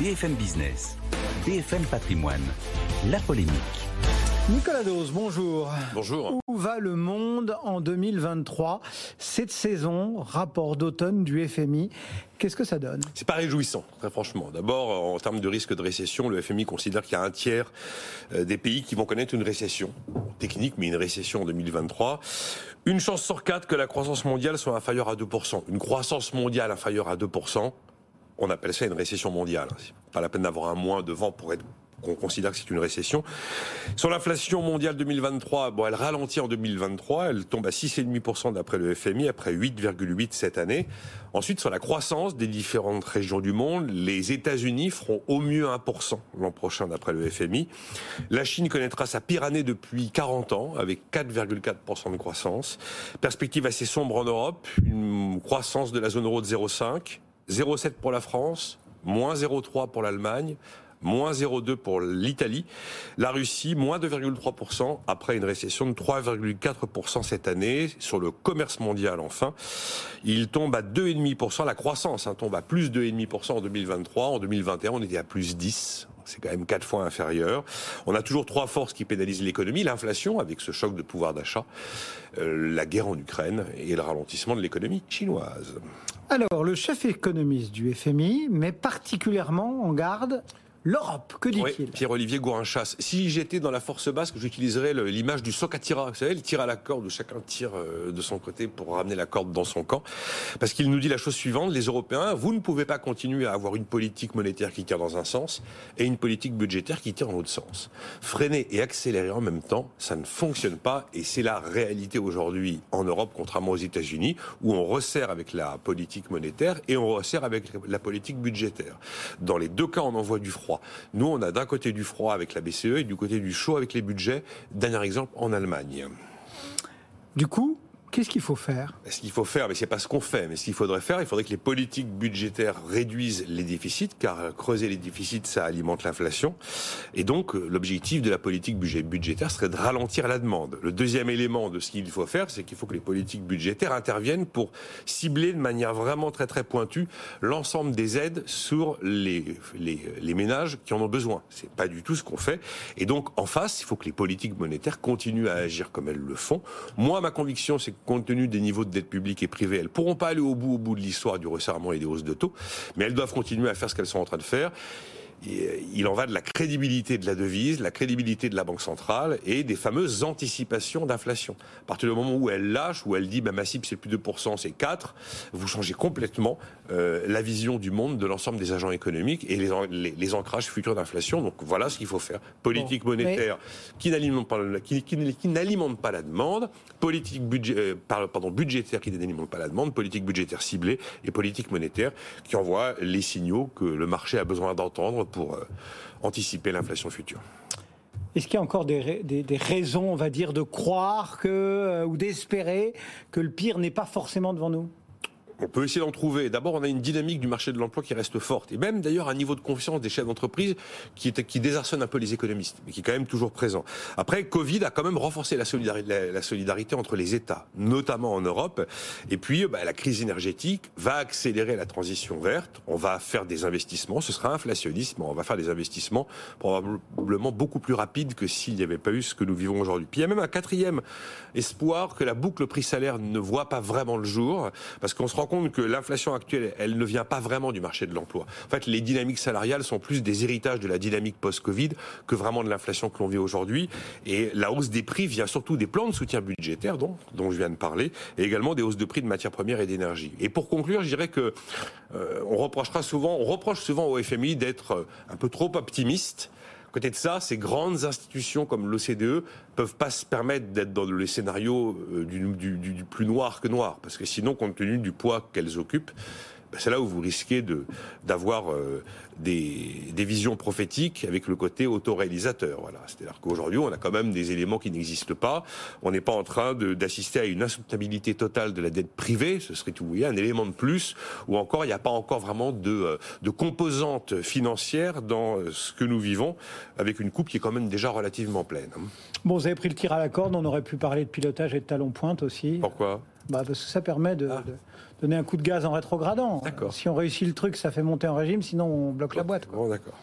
BFM Business, BFM Patrimoine, la polémique. Nicolas Dose, bonjour. Bonjour. Où va le monde en 2023 Cette saison, rapport d'automne du FMI, qu'est-ce que ça donne? C'est pas réjouissant, très franchement. D'abord, en termes de risque de récession, le FMI considère qu'il y a un tiers euh, des pays qui vont connaître une récession technique, mais une récession en 2023. Une chance sur quatre que la croissance mondiale soit inférieure à 2%. Une croissance mondiale inférieure à 2%, on appelle ça une récession mondiale. Pas la peine d'avoir un moins devant pour être qu'on considère que c'est une récession. Sur l'inflation mondiale 2023, bon, elle ralentit en 2023, elle tombe à 6,5% d'après le FMI, après 8,8% cette année. Ensuite, sur la croissance des différentes régions du monde, les États-Unis feront au mieux 1% l'an prochain d'après le FMI. La Chine connaîtra sa pire année depuis 40 ans, avec 4,4% de croissance. Perspective assez sombre en Europe, une croissance de la zone euro de 0,5, 0,7 pour la France, moins 0,3 pour l'Allemagne, moins 0,2 pour l'Italie. La Russie, moins 2,3% après une récession de 3,4% cette année. Sur le commerce mondial, enfin, il tombe à 2,5%. La croissance hein, tombe à plus 2,5% en 2023. En 2021, on était à plus 10 c'est quand même quatre fois inférieur. On a toujours trois forces qui pénalisent l'économie l'inflation avec ce choc de pouvoir d'achat, euh, la guerre en Ukraine et le ralentissement de l'économie chinoise. Alors, le chef économiste du FMI met particulièrement en garde L'Europe, que dit-il? Pierre-Olivier Gourinchas. Si j'étais dans la force basque, j'utiliserais l'image du soc à tira. Vous savez, il tire à la corde où chacun tire euh, de son côté pour ramener la corde dans son camp. Parce qu'il nous dit la chose suivante, les Européens, vous ne pouvez pas continuer à avoir une politique monétaire qui tire dans un sens et une politique budgétaire qui tire dans l'autre sens. Freiner et accélérer en même temps, ça ne fonctionne pas et c'est la réalité aujourd'hui en Europe, contrairement aux États-Unis, où on resserre avec la politique monétaire et on resserre avec la politique budgétaire. Dans les deux cas, on envoie du froid. Nous, on a d'un côté du froid avec la BCE et du côté du chaud avec les budgets. Dernier exemple en Allemagne. Du coup, Qu'est-ce qu'il faut faire? Ce qu'il faut faire, mais c'est pas ce qu'on fait, mais ce qu'il faudrait faire, il faudrait que les politiques budgétaires réduisent les déficits, car creuser les déficits, ça alimente l'inflation. Et donc, l'objectif de la politique budgétaire serait de ralentir la demande. Le deuxième élément de ce qu'il faut faire, c'est qu'il faut que les politiques budgétaires interviennent pour cibler de manière vraiment très très pointue l'ensemble des aides sur les, les, les ménages qui en ont besoin. C'est pas du tout ce qu'on fait. Et donc, en face, il faut que les politiques monétaires continuent à agir comme elles le font. Moi, ma conviction, c'est que compte tenu des niveaux de dette publique et privée, elles pourront pas aller au bout, au bout de l'histoire du resserrement et des hausses de taux, mais elles doivent continuer à faire ce qu'elles sont en train de faire. Euh, il en va de la crédibilité de la devise, la crédibilité de la Banque centrale et des fameuses anticipations d'inflation. À partir du moment où elle lâche, où elle dit bah, ma cible c'est plus de 2%, c'est 4, vous changez complètement euh, la vision du monde de l'ensemble des agents économiques et les, les, ancrages futurs d'inflation. Donc voilà ce qu'il faut faire. Politique monétaire qui n'alimente pas, qui, qui, n'alimente pas la demande, politique budget, euh, pardon, budgétaire qui n'alimente pas la demande, politique budgétaire ciblée et politique monétaire qui envoie les signaux que le marché a besoin d'entendre pour euh, anticiper l'inflation future. Est-ce qu'il y a encore des, des, raisons, on va dire, de croire que, euh, ou d'espérer que le pire n'est pas forcément devant nous? On peut essayer d'en trouver. D'abord, on a une dynamique du marché de l'emploi qui reste forte. Et même d'ailleurs un niveau de confiance des chefs d'entreprise qui, désarçonne un peu les économistes, mais qui est quand même toujours présent. Après, Covid a quand même renforcé la solidarité, la, solidarité entre les États, notamment en Europe. Et puis, bah, la crise énergétique va accélérer la transition verte. On va faire des investissements. Ce sera inflationniste, mais on va faire des investissements probablement beaucoup plus rapides que s'il n'y avait pas eu ce que nous vivons aujourd'hui. Puis il y a même un quatrième espoir que la boucle prix-salaire ne voit pas vraiment le jour, parce qu'on se rend compte que l'inflation actuelle, elle ne vient pas vraiment du marché de l'emploi. En fait, les dynamiques salariales sont plus des héritages de la dynamique post-Covid que vraiment de l'inflation que l'on vit aujourd'hui. Et la hausse des prix vient surtout des plans de soutien budgétaire dont, dont je viens de parler, et également des hausses de prix de matières premières et d'énergie. Et pour conclure, je dirais que euh, on reprochera souvent, on reproche souvent au FMI d'être euh, un peu trop optimiste côté de ça, ces grandes institutions comme l'OCDE peuvent pas se permettre d'être dans le scénario euh, du, du, plus noir que noir, parce que sinon, compte tenu du poids qu'elles occupent, ben, c'est là où vous risquez de d'avoir euh, des, des visions prophétiques avec le côté autoréalisateur. Voilà, c'est-à-dire qu'aujourd'hui, on a quand même des éléments qui n'existent pas. On n'est pas en train d'assister à une insoutenabilité totale de la dette privée. Ce serait tout, un élément de plus. Ou encore, il n'y a pas encore vraiment de euh, de composante financière dans euh, ce que nous vivons, avec une coupe qui est quand même déjà relativement pleine. Bon, vous avez pris le tir à la corde. On aurait pu parler de pilotage et de talon pointe aussi. Pourquoi? Bah, parce que ça permet de, de donner un coup de gaz en rétrogradant. Si on réussit le truc, ça fait monter en régime, sinon on bloque la boîte. quoi. Bon, d'accord.